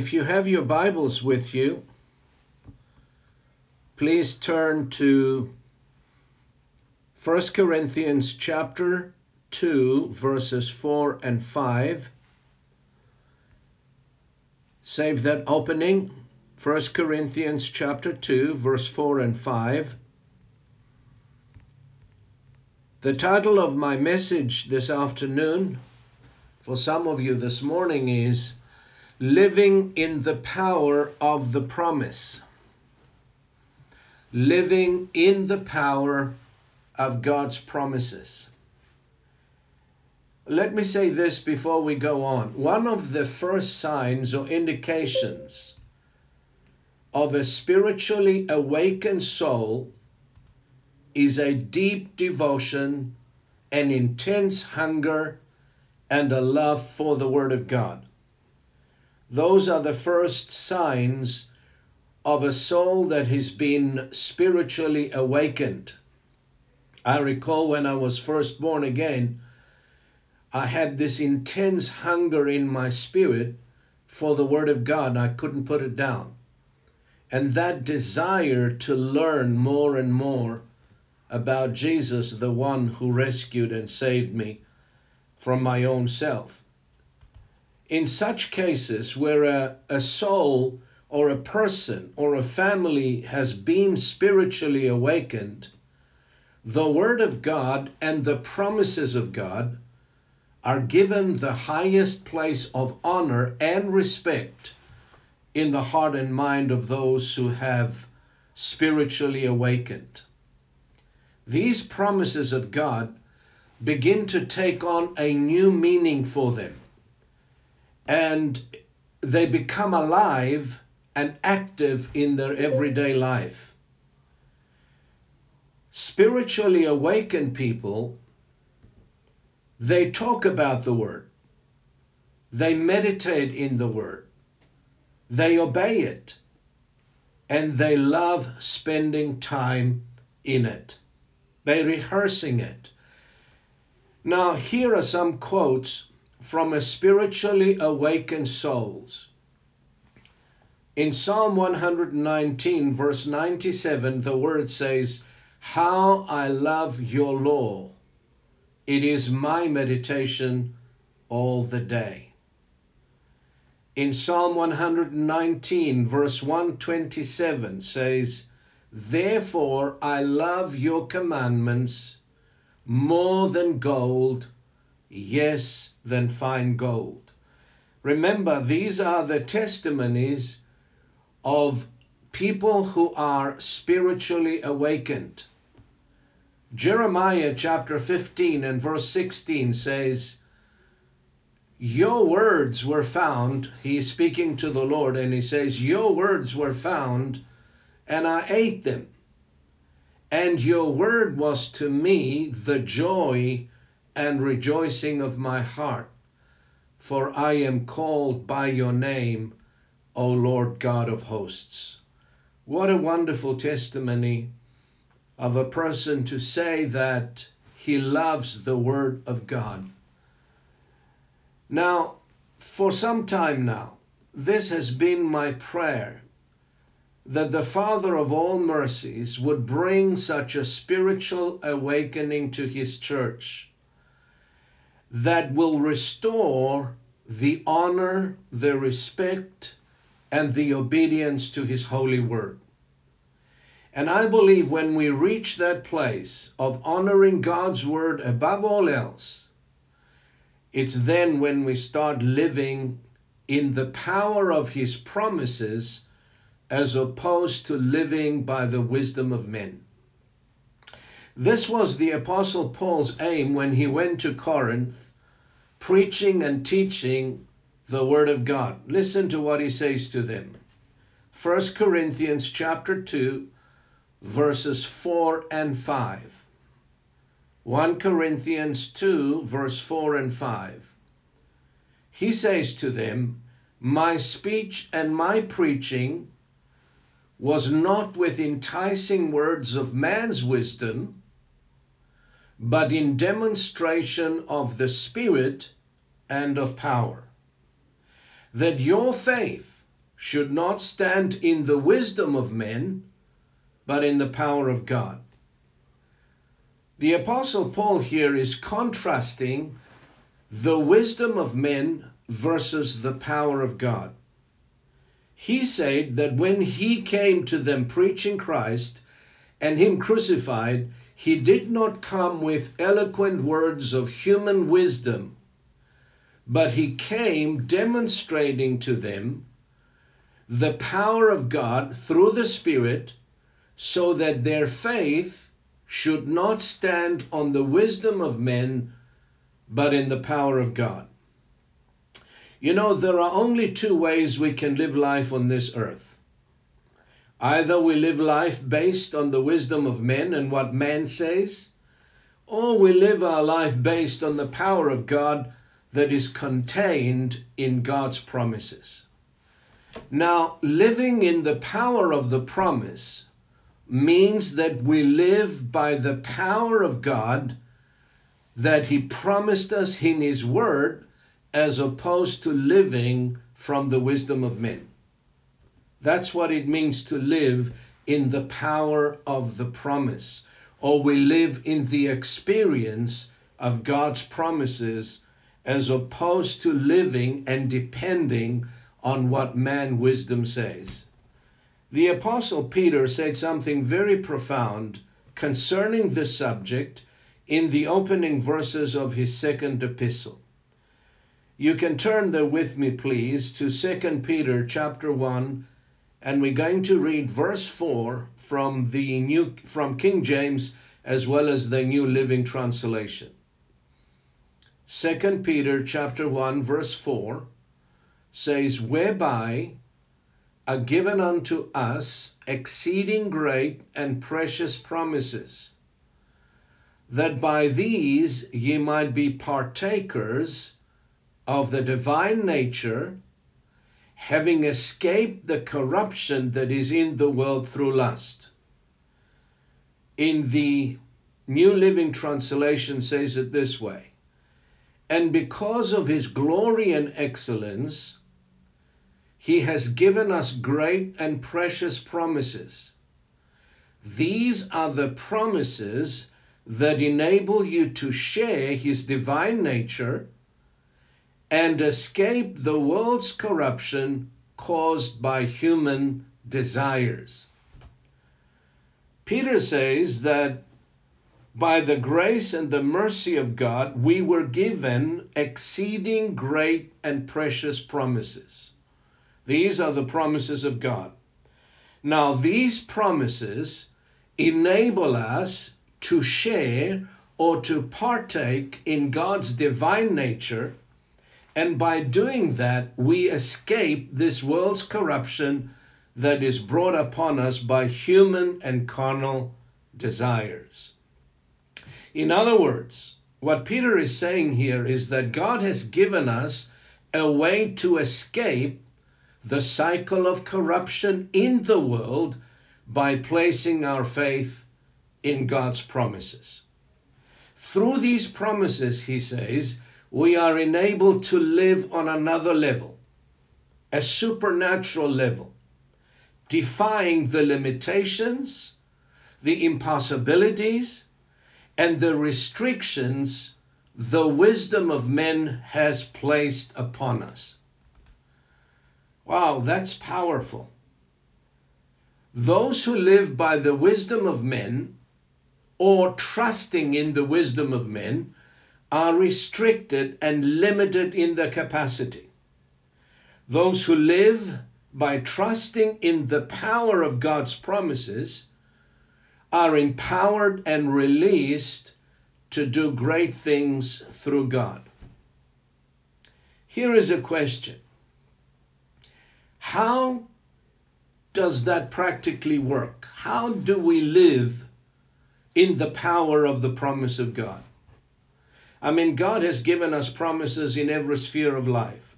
If you have your Bibles with you, please turn to 1 Corinthians chapter 2 verses 4 and 5. Save that opening. 1 Corinthians chapter 2 verse 4 and 5. The title of my message this afternoon for some of you this morning is Living in the Power of the Promise. Living in the power of God's promises. Let me say this before we go on. One of the first signs or indications of a spiritually awakened soul is a deep devotion, an intense hunger, and a love for the Word of God. Those are the first signs of a soul that has been spiritually awakened. I recall when I was first born again, I had this intense hunger in my spirit for the Word of God. I couldn't put it down. And that desire to learn more and more about Jesus, the one who rescued and saved me from my own self in such cases where a, a soul or a person or a family has been spiritually awakened, the Word of God and the promises of God are given the highest place of honor and respect in the heart and mind of those who have spiritually awakened. These promises of God begin to take on a new meaning for them and they become alive and active in their everyday life. Spiritually awakened people, they talk about the Word, they meditate in the Word, they obey it, and they love spending time in it. They're rehearsing it. Now, here are some quotes from a spiritually awakened souls. In Psalm 119, verse 97, the word says, How I love your law. It is my meditation all the day. In Psalm 119, verse 127 says, Therefore I love your commandments more than gold yes, than fine gold. Remember, these are the testimonies of people who are spiritually awakened. Jeremiah chapter 15 and verse 16 says, Your words were found, he's speaking to the Lord, and he says, Your words were found, and I ate them. And your word was to me the joy and rejoicing of my heart, for I am called by your name, O Lord God of hosts. What a wonderful testimony of a person to say that he loves the Word of God. Now, for some time now, this has been my prayer that the Father of all mercies would bring such a spiritual awakening to His church that will restore the honor, the respect, and the obedience to His holy word. And I believe when we reach that place of honoring God's word above all else, it's then when we start living in the power of His promises as opposed to living by the wisdom of men. This was the Apostle Paul's aim when he went to Corinth, preaching and teaching the Word of God. Listen to what he says to them. 1 Corinthians chapter 2, verses 4 and 5. 1 Corinthians 2, verse 4 and 5. He says to them, My speech and my preaching was not with enticing words of man's wisdom, but in demonstration of the Spirit and of power, that your faith should not stand in the wisdom of men, but in the power of God. The Apostle Paul here is contrasting the wisdom of men versus the power of God. He said that when he came to them preaching Christ and him crucified, he did not come with eloquent words of human wisdom, but he came demonstrating to them the power of God through the Spirit so that their faith should not stand on the wisdom of men, but in the power of God. You know, there are only two ways we can live life on this earth. Either we live life based on the wisdom of men and what man says, or we live our life based on the power of God that is contained in God's promises. Now, living in the power of the promise means that we live by the power of God that He promised us in His Word as opposed to living from the wisdom of men. That's what it means to live in the power of the promise, or we live in the experience of God's promises as opposed to living and depending on what man wisdom says. The Apostle Peter said something very profound concerning this subject in the opening verses of his second epistle. You can turn there with me, please, to 2 Peter chapter 1, and we're going to read verse 4 from the new from King James as well as the New Living Translation. 2 Peter chapter 1 verse 4 says whereby are given unto us exceeding great and precious promises that by these ye might be partakers of the divine nature, having escaped the corruption that is in the world through lust. In the New Living Translation says it this way And because of his glory and excellence, he has given us great and precious promises. These are the promises that enable you to share his divine nature and escape the world's corruption caused by human desires. Peter says that by the grace and the mercy of God, we were given exceeding great and precious promises. These are the promises of God. Now, these promises enable us to share or to partake in God's divine nature and by doing that, we escape this world's corruption that is brought upon us by human and carnal desires. In other words, what Peter is saying here is that God has given us a way to escape the cycle of corruption in the world by placing our faith in God's promises. Through these promises, he says, we are enabled to live on another level, a supernatural level, defying the limitations, the impossibilities, and the restrictions the wisdom of men has placed upon us. Wow, that's powerful. Those who live by the wisdom of men or trusting in the wisdom of men are restricted and limited in their capacity. Those who live by trusting in the power of God's promises are empowered and released to do great things through God. Here is a question How does that practically work? How do we live in the power of the promise of God? I mean, God has given us promises in every sphere of life.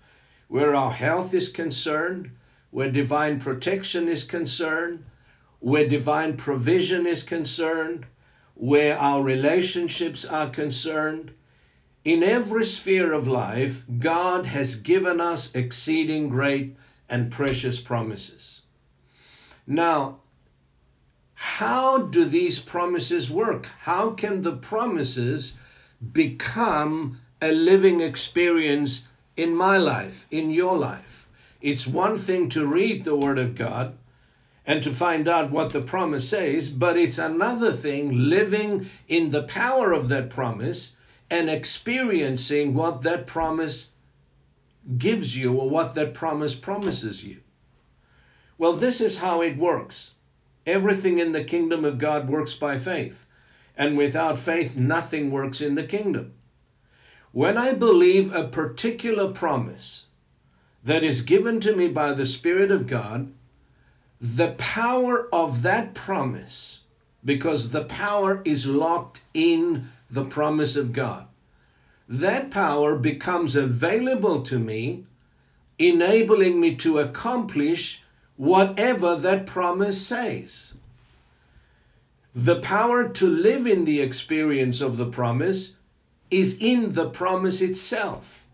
Where our health is concerned, where divine protection is concerned, where divine provision is concerned, where our relationships are concerned. In every sphere of life, God has given us exceeding great and precious promises. Now, how do these promises work? How can the promises become a living experience in my life, in your life? It's one thing to read the Word of God and to find out what the promise says, but it's another thing living in the power of that promise and experiencing what that promise gives you or what that promise promises you. Well, this is how it works. Everything in the kingdom of God works by faith, and without faith, nothing works in the kingdom. When I believe a particular promise that is given to me by the Spirit of God, the power of that promise, because the power is locked in the promise of God, that power becomes available to me, enabling me to accomplish whatever that promise says. The power to live in the experience of the promise is in the promise itself.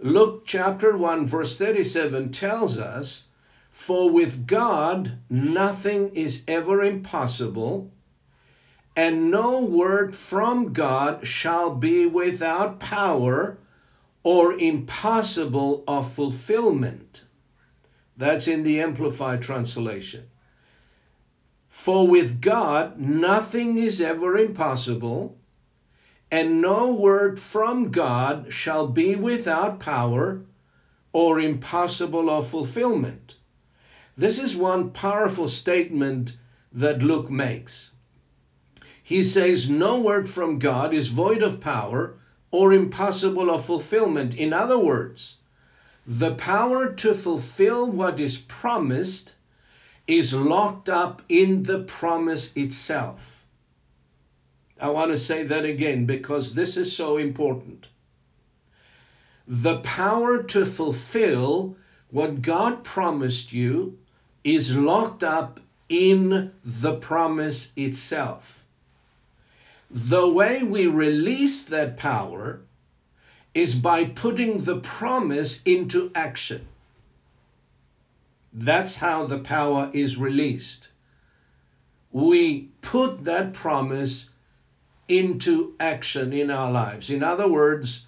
Luke chapter 1, verse 37 tells us for with God nothing is ever impossible, and no word from God shall be without power or impossible of fulfillment. That's in the Amplified Translation. For with God nothing is ever impossible, and no word from God shall be without power or impossible of fulfillment. This is one powerful statement that Luke makes. He says, No word from God is void of power or impossible of fulfillment. In other words, the power to fulfill what is promised is locked up in the promise itself. I want to say that again because this is so important. The power to fulfill what God promised you is locked up in the promise itself. The way we release that power is by putting the promise into action. That's how the power is released. We put that promise into action in our lives. In other words,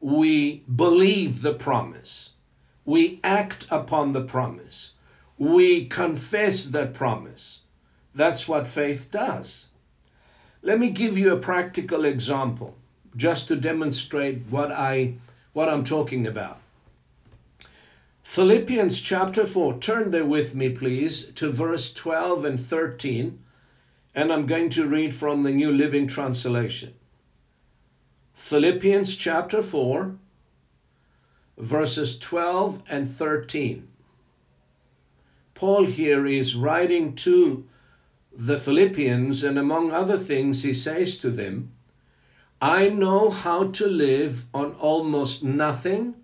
we believe the promise, we act upon the promise we confess that promise. That's what faith does. Let me give you a practical example just to demonstrate what I what I'm talking about. Philippians chapter 4. Turn there with me please to verse 12 and 13 and I'm going to read from the New Living Translation. Philippians chapter 4 verses 12 and 13. Paul here is writing to the Philippians, and among other things, he says to them, I know how to live on almost nothing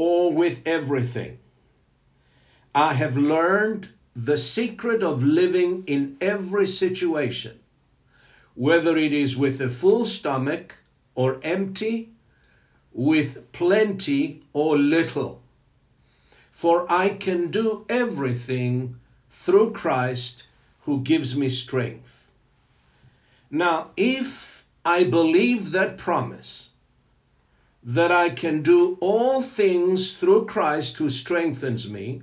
or with everything. I have learned the secret of living in every situation, whether it is with a full stomach or empty, with plenty or little. For I can do everything through Christ who gives me strength. Now, if I believe that promise, that I can do all things through Christ who strengthens me,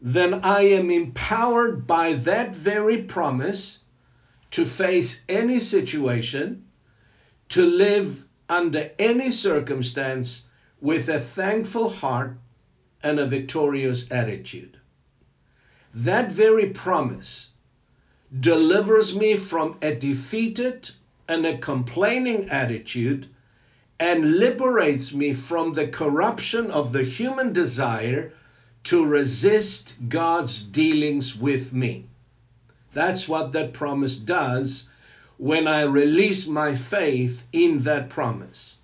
then I am empowered by that very promise to face any situation, to live under any circumstance with a thankful heart and a victorious attitude. That very promise delivers me from a defeated and a complaining attitude and liberates me from the corruption of the human desire to resist God's dealings with me. That's what that promise does when I release my faith in that promise.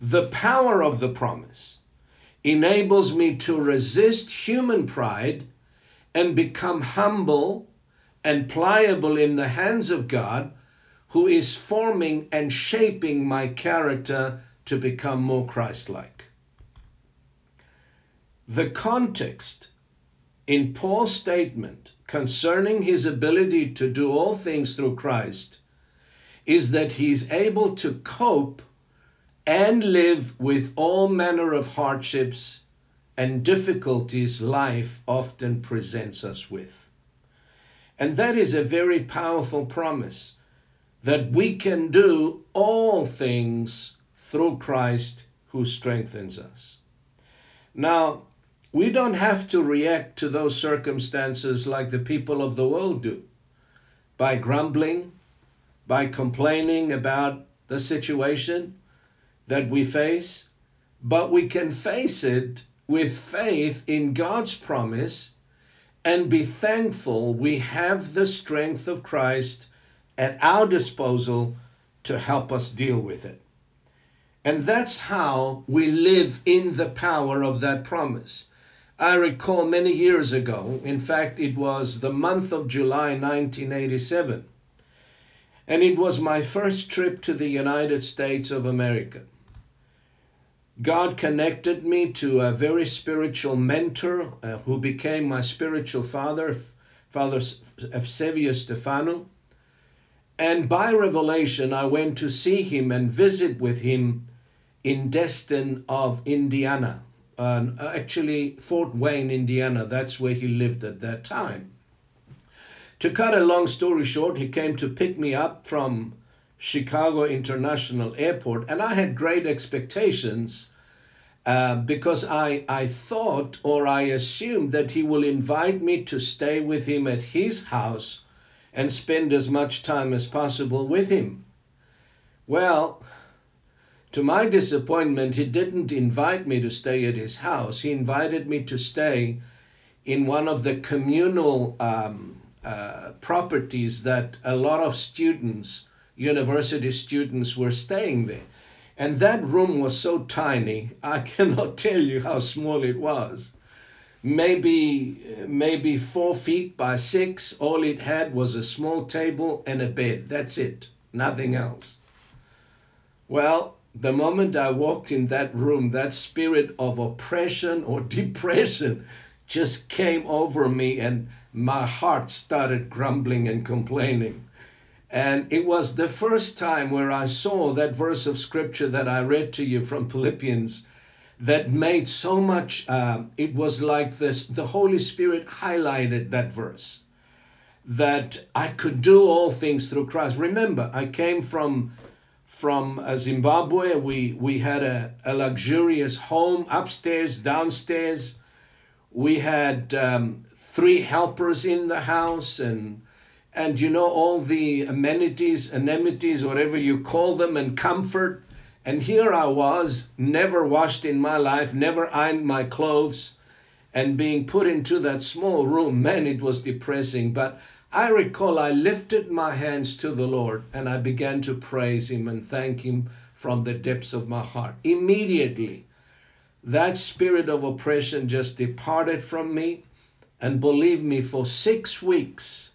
The power of the promise enables me to resist human pride and become humble and pliable in the hands of God, who is forming and shaping my character to become more Christ like. The context in Paul's statement concerning his ability to do all things through Christ is that he's able to cope and live with all manner of hardships and difficulties life often presents us with. And that is a very powerful promise that we can do all things through Christ who strengthens us. Now, we don't have to react to those circumstances like the people of the world do by grumbling, by complaining about the situation that we face, but we can face it with faith in God's promise and be thankful we have the strength of Christ at our disposal to help us deal with it. And that's how we live in the power of that promise. I recall many years ago, in fact, it was the month of July 1987, and it was my first trip to the United States of America. God connected me to a very spiritual mentor uh, who became my spiritual father, Father Eusebio Stefano. And by revelation, I went to see him and visit with him in Destin of Indiana. Uh, actually, Fort Wayne, Indiana. That's where he lived at that time. To cut a long story short, he came to pick me up from Chicago International Airport, and I had great expectations uh, because I, I thought or I assumed that he will invite me to stay with him at his house and spend as much time as possible with him. Well, to my disappointment, he didn't invite me to stay at his house. He invited me to stay in one of the communal um, uh, properties that a lot of students, university students, were staying there. And that room was so tiny, I cannot tell you how small it was. Maybe maybe four feet by six. All it had was a small table and a bed. That's it. Nothing else. Well, the moment I walked in that room, that spirit of oppression or depression just came over me and my heart started grumbling and complaining. And it was the first time where I saw that verse of scripture that I read to you from Philippians that made so much, uh, it was like this the Holy Spirit highlighted that verse that I could do all things through Christ. Remember, I came from from uh, Zimbabwe. We we had a, a luxurious home upstairs, downstairs. We had um, three helpers in the house and and you know all the amenities, amenities, whatever you call them, and comfort. And here I was, never washed in my life, never ironed my clothes, and being put into that small room. Man, it was depressing. But I recall I lifted my hands to the Lord and I began to praise Him and thank Him from the depths of my heart. Immediately, that spirit of oppression just departed from me. And believe me, for six weeks,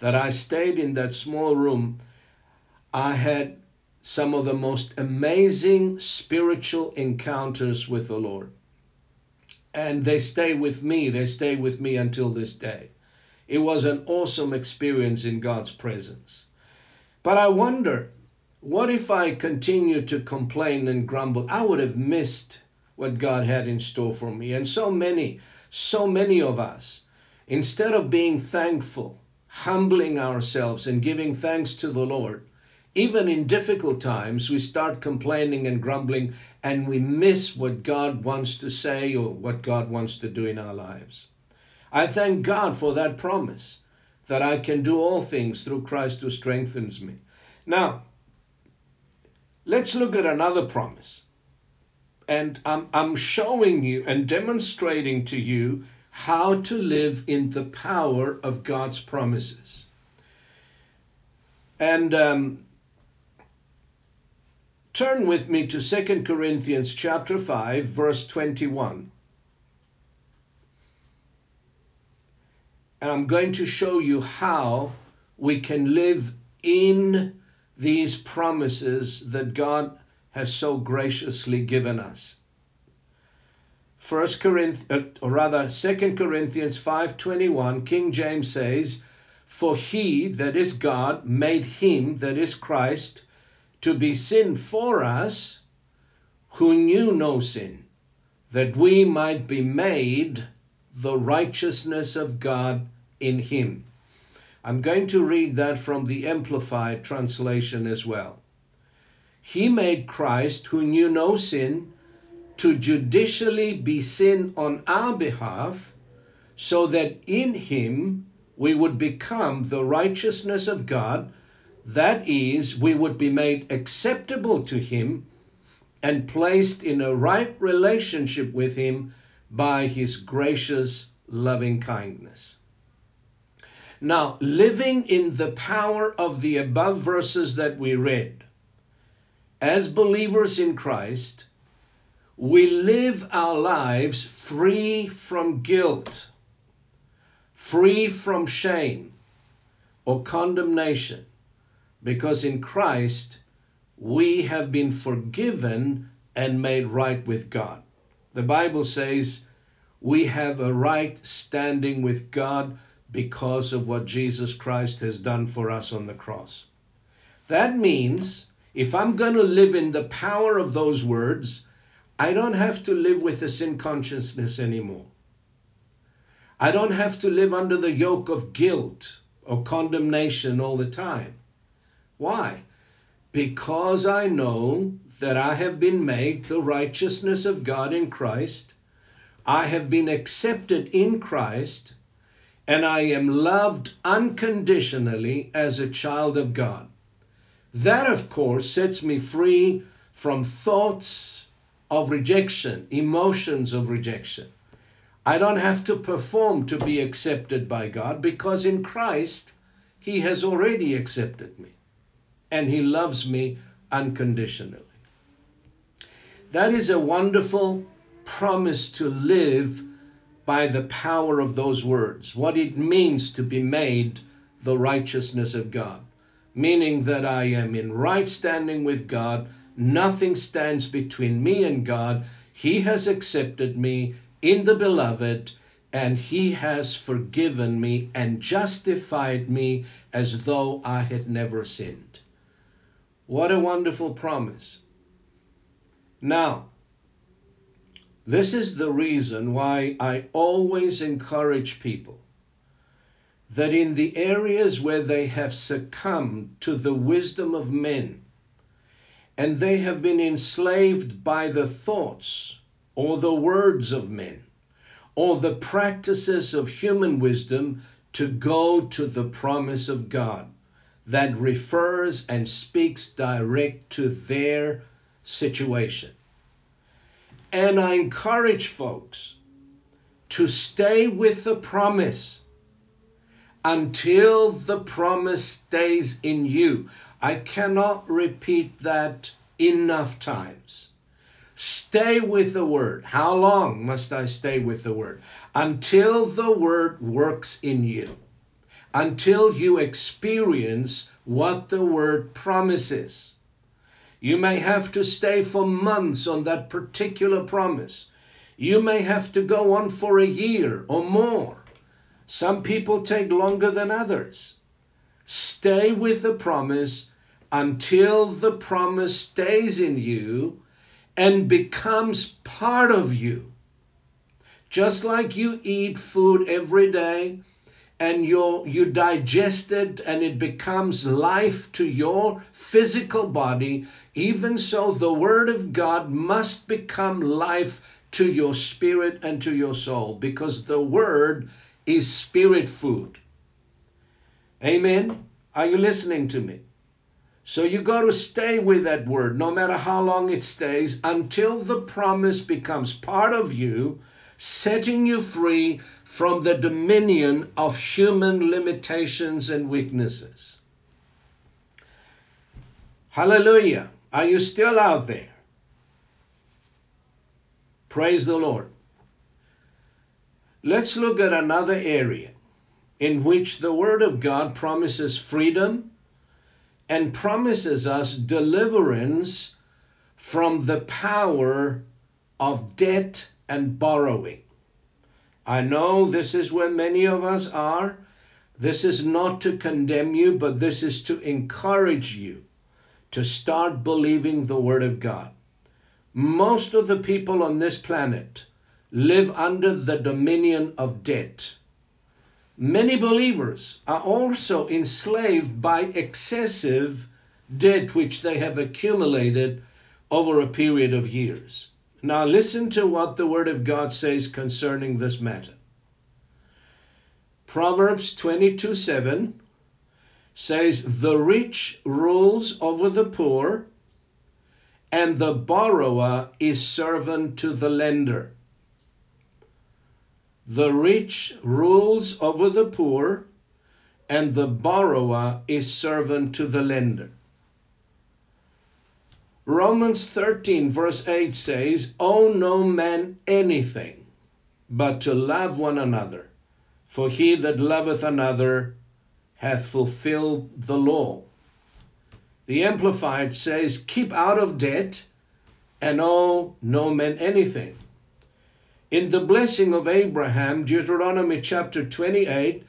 that I stayed in that small room, I had some of the most amazing spiritual encounters with the Lord. And they stay with me, they stay with me until this day. It was an awesome experience in God's presence. But I wonder, what if I continued to complain and grumble? I would have missed what God had in store for me. And so many, so many of us, instead of being thankful, humbling ourselves and giving thanks to the Lord, even in difficult times, we start complaining and grumbling and we miss what God wants to say or what God wants to do in our lives. I thank God for that promise. that I can do all things through Christ who strengthens me. Now, let's look at another promise. And I'm, I'm showing you and demonstrating to you how to live in the power of God's promises. And um, turn with me to 2 Corinthians chapter 5 verse 21. And I'm going to show you how we can live in these promises that God has so graciously given us. First Corinthians, uh, or rather, Second Corinthians 5:21, King James says, "For he, that is God, made him, that is Christ, to be sin for us, who knew no sin, that we might be made the righteousness of God in him." I'm going to read that from the Amplified translation as well. He made Christ, who knew no sin, to judicially be sin on our behalf, so that in him we would become the righteousness of God. That is, we would be made acceptable to him and placed in a right relationship with him by his gracious loving kindness. Now, living in the power of the above verses that we read, as believers in Christ, we live our lives free from guilt, free from shame or condemnation, because in Christ we have been forgiven and made right with God. The Bible says we have a right standing with God because of what Jesus Christ has done for us on the cross. That means if I'm going to live in the power of those words, I don't have to live with a sin consciousness anymore. I don't have to live under the yoke of guilt or condemnation all the time. Why? Because I know that I have been made the righteousness of God in Christ. I have been accepted in Christ, and I am loved unconditionally as a child of God. That, of course, sets me free from thoughts of rejection, emotions of rejection. I don't have to perform to be accepted by God because in Christ He has already accepted me and He loves me unconditionally. That is a wonderful promise to live by the power of those words, what it means to be made the righteousness of God, meaning that I am in right standing with God Nothing stands between me and God. He has accepted me in the beloved, and He has forgiven me and justified me as though I had never sinned. What a wonderful promise. Now, this is the reason why I always encourage people that in the areas where they have succumbed to the wisdom of men, and they have been enslaved by the thoughts or the words of men or the practices of human wisdom to go to the promise of God that refers and speaks direct to their situation. And I encourage folks to stay with the promise until the promise stays in you. I cannot repeat that enough times. Stay with the word. How long must I stay with the word? Until the word works in you. Until you experience what the word promises. You may have to stay for months on that particular promise. You may have to go on for a year or more. Some people take longer than others. Stay with the promise until the promise stays in you and becomes part of you. Just like you eat food every day and you you digest it and it becomes life to your physical body, even so the word of God must become life to your spirit and to your soul because the word is spirit food. Amen. Are you listening to me? So you got to stay with that word, no matter how long it stays, until the promise becomes part of you, setting you free from the dominion of human limitations and weaknesses. Hallelujah. Are you still out there? Praise the Lord. Let's look at another area in which the Word of God promises freedom and promises us deliverance from the power of debt and borrowing. I know this is where many of us are. This is not to condemn you, but this is to encourage you to start believing the Word of God. Most of the people on this planet live under the dominion of debt. Many believers are also enslaved by excessive debt which they have accumulated over a period of years. Now, listen to what the Word of God says concerning this matter. Proverbs 22 7 says, The rich rules over the poor, and the borrower is servant to the lender. The rich rules over the poor, and the borrower is servant to the lender. Romans 13, verse 8 says, Owe no man anything but to love one another, for he that loveth another hath fulfilled the law. The Amplified says, Keep out of debt and owe no man anything. In the blessing of Abraham, Deuteronomy chapter 28,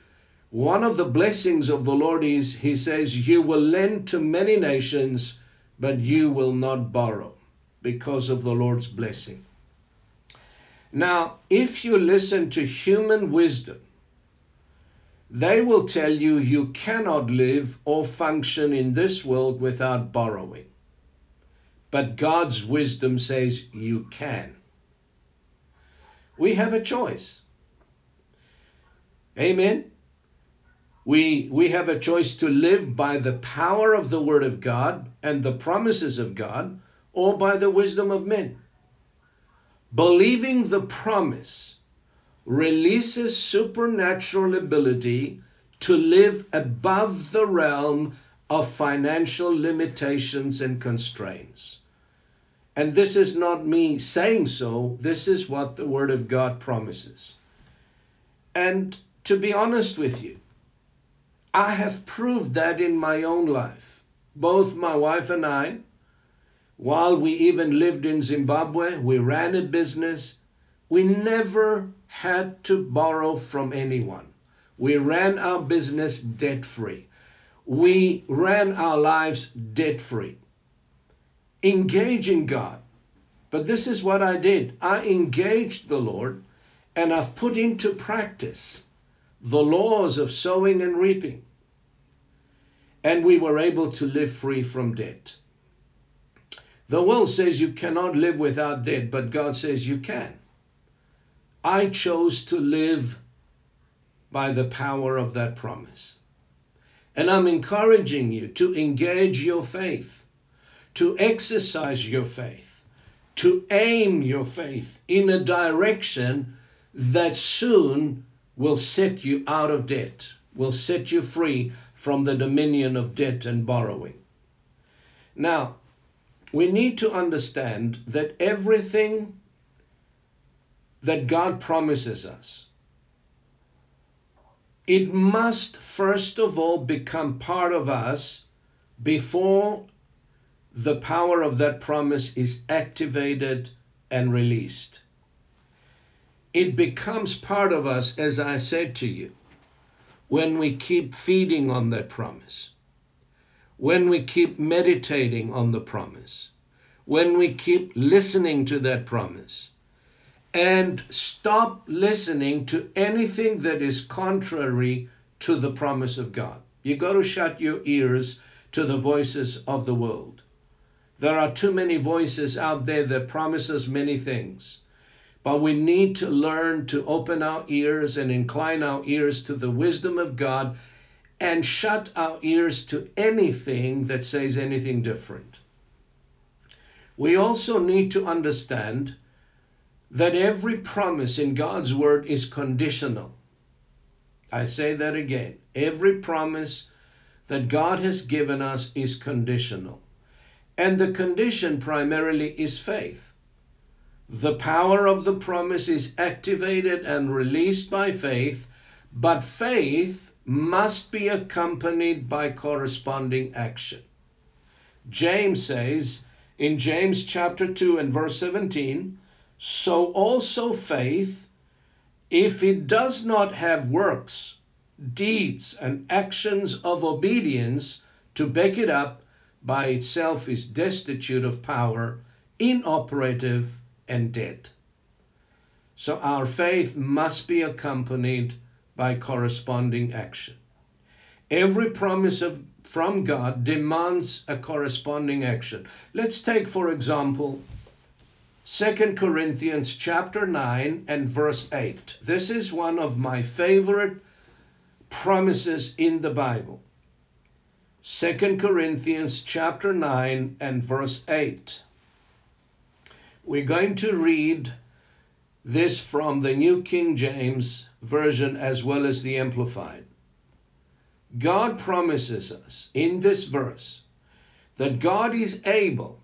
one of the blessings of the Lord is, He says, You will lend to many nations, but you will not borrow because of the Lord's blessing. Now, if you listen to human wisdom, they will tell you you cannot live or function in this world without borrowing. But God's wisdom says you can we have a choice. Amen. We, we have a choice to live by the power of the Word of God and the promises of God or by the wisdom of men. Believing the promise releases supernatural ability to live above the realm of financial limitations and constraints. And this is not me saying so, this is what the Word of God promises. And to be honest with you, I have proved that in my own life. Both my wife and I, while we even lived in Zimbabwe, we ran a business. We never had to borrow from anyone. We ran our business debt free. We ran our lives debt free engaging God. But this is what I did I engaged the Lord and I've put into practice the laws of sowing and reaping. And we were able to live free from debt. The world says you cannot live without debt, but God says you can. I chose to live by the power of that promise. And I'm encouraging you to engage your faith to exercise your faith, to aim your faith in a direction that soon will set you out of debt, will set you free from the dominion of debt and borrowing. Now, we need to understand that everything that God promises us, it must first of all become part of us before the power of that promise is activated and released. It becomes part of us, as I said to you, when we keep feeding on that promise, when we keep meditating on the promise, when we keep listening to that promise, and stop listening to anything that is contrary to the promise of God. You got to shut your ears to the voices of the world. There are too many voices out there that promise us many things. But we need to learn to open our ears and incline our ears to the wisdom of God and shut our ears to anything that says anything different. We also need to understand that every promise in God's word is conditional. I say that again. Every promise that God has given us is conditional. And the condition primarily is faith. The power of the promise is activated and released by faith, but faith must be accompanied by corresponding action. James says in James chapter 2 and verse 17, so also faith, if it does not have works, deeds, and actions of obedience to back it up, by itself is destitute of power, inoperative, and dead. So our faith must be accompanied by corresponding action. Every promise of, from God demands a corresponding action. Let's take, for example, 2 Corinthians chapter 9 and verse 8. This is one of my favorite promises in the Bible. 2 Corinthians chapter 9 and verse 8. We're going to read this from the New King James Version as well as the Amplified. God promises us in this verse that God is able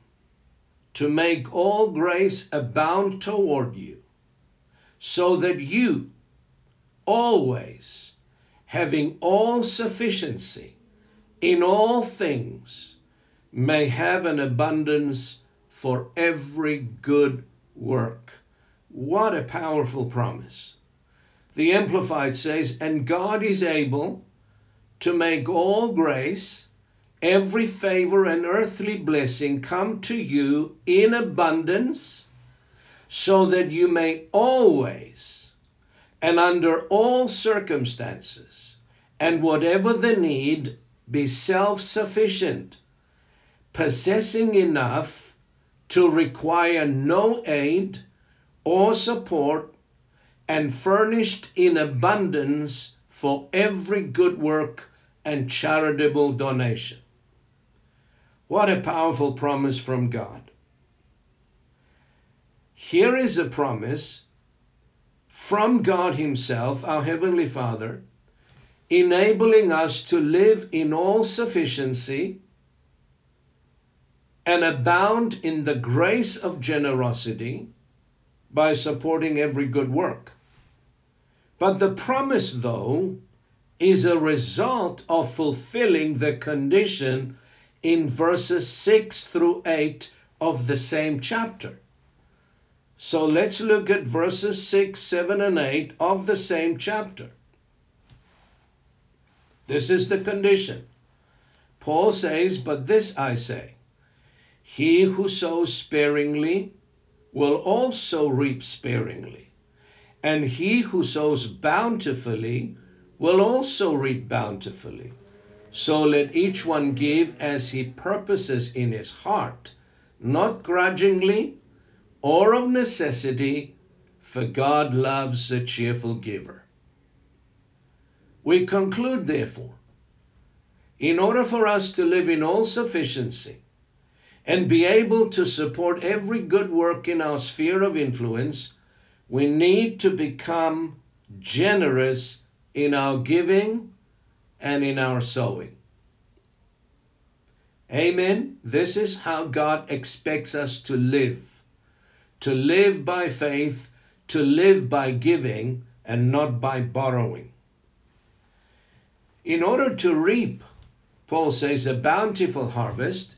to make all grace abound toward you, so that you, always having all sufficiency in all things, may have an abundance for every good work. What a powerful promise. The Amplified says, And God is able to make all grace, every favor and earthly blessing come to you in abundance, so that you may always and under all circumstances and whatever the need be self sufficient, possessing enough to require no aid or support, and furnished in abundance for every good work and charitable donation. What a powerful promise from God. Here is a promise from God Himself, our Heavenly Father, enabling us to live in all sufficiency and abound in the grace of generosity by supporting every good work. But the promise, though, is a result of fulfilling the condition in verses 6 through 8 of the same chapter. So let's look at verses 6, 7, and 8 of the same chapter. This is the condition. Paul says, But this I say he who sows sparingly will also reap sparingly, and he who sows bountifully will also reap bountifully. So let each one give as he purposes in his heart, not grudgingly or of necessity, for God loves a cheerful giver. We conclude, therefore, in order for us to live in all sufficiency, and be able to support every good work in our sphere of influence, we need to become generous in our giving and in our sowing. Amen. This is how God expects us to live. To live by faith, to live by giving, and not by borrowing. In order to reap, Paul says, a bountiful harvest,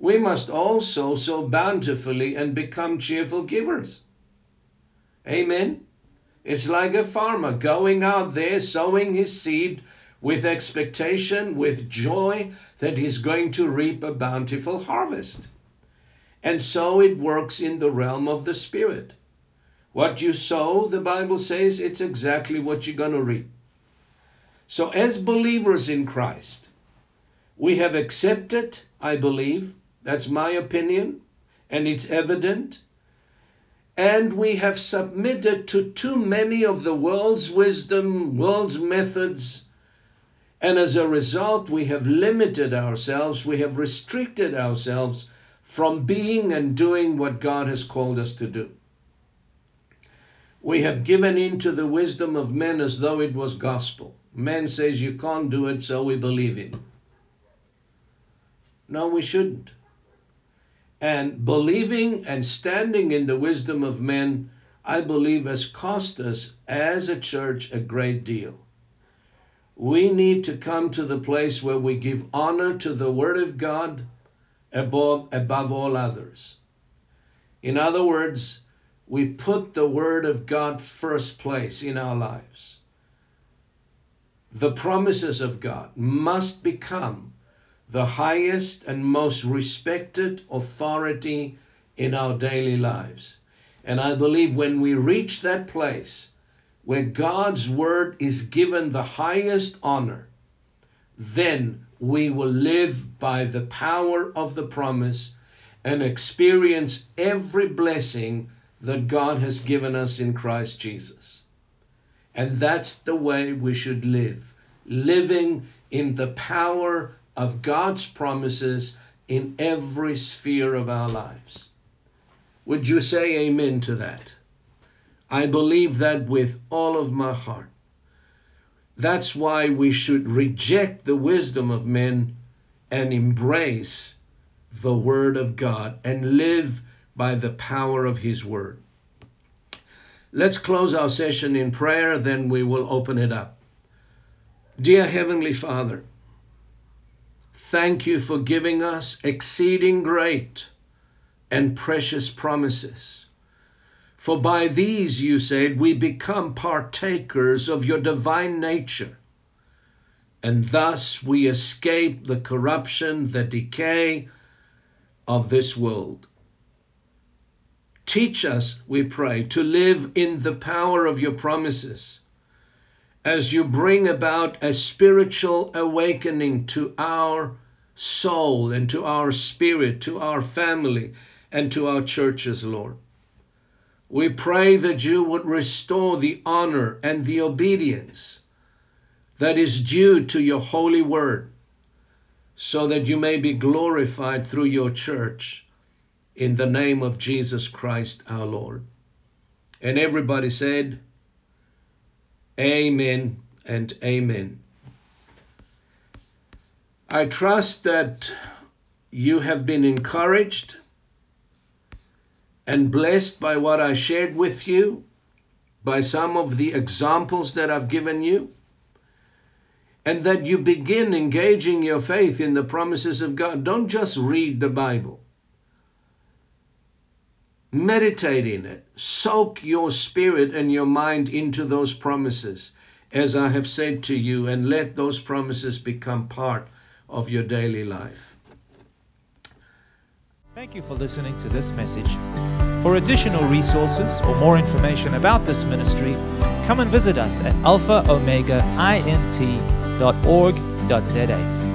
we must also sow bountifully and become cheerful givers. Amen. It's like a farmer going out there sowing his seed with expectation, with joy that he's going to reap a bountiful harvest. And so it works in the realm of the Spirit. What you sow, the Bible says, it's exactly what you're going to reap. So, as believers in Christ, we have accepted, I believe, that's my opinion, and it's evident. And we have submitted to too many of the world's wisdom, world's methods, And as a result, we have limited ourselves, we have restricted ourselves from being and doing what God has called us to do. We have given in to the wisdom of men as though it was gospel. Man says you can't do it, so we believe him. No, we shouldn't. And believing and standing in the wisdom of men, I believe, has cost us as a church a great deal. We need to come to the place where we give honor to the Word of God above, above all others. In other words, we put the Word of God first place in our lives. The promises of God must become the highest and most respected authority in our daily lives. And I believe when we reach that place where God's word is given the highest honor, then we will live by the power of the promise and experience every blessing that God has given us in Christ Jesus. And that's the way we should live, living in the power of God's promises in every sphere of our lives. Would you say amen to that? I believe that with all of my heart. That's why we should reject the wisdom of men and embrace the Word of God and live by the power of His Word. Let's close our session in prayer, then we will open it up. Dear Heavenly Father, Thank you for giving us exceeding great and precious promises. For by these, you said, we become partakers of your divine nature, and thus we escape the corruption, the decay of this world. Teach us, we pray, to live in the power of your promises as you bring about a spiritual awakening to our soul and to our spirit, to our family, and to our churches, Lord. We pray that you would restore the honor and the obedience that is due to your holy word, so that you may be glorified through your church in the name of Jesus Christ our Lord. And everybody said, Amen and amen. I trust that you have been encouraged and blessed by what I shared with you, by some of the examples that I've given you, and that you begin engaging your faith in the promises of God. Don't just read the Bible. Meditate in it. Soak your spirit and your mind into those promises, as I have said to you, and let those promises become part of your daily life. Thank you for listening to this message. For additional resources or more information about this ministry, come and visit us at alphaomegaint.org.za.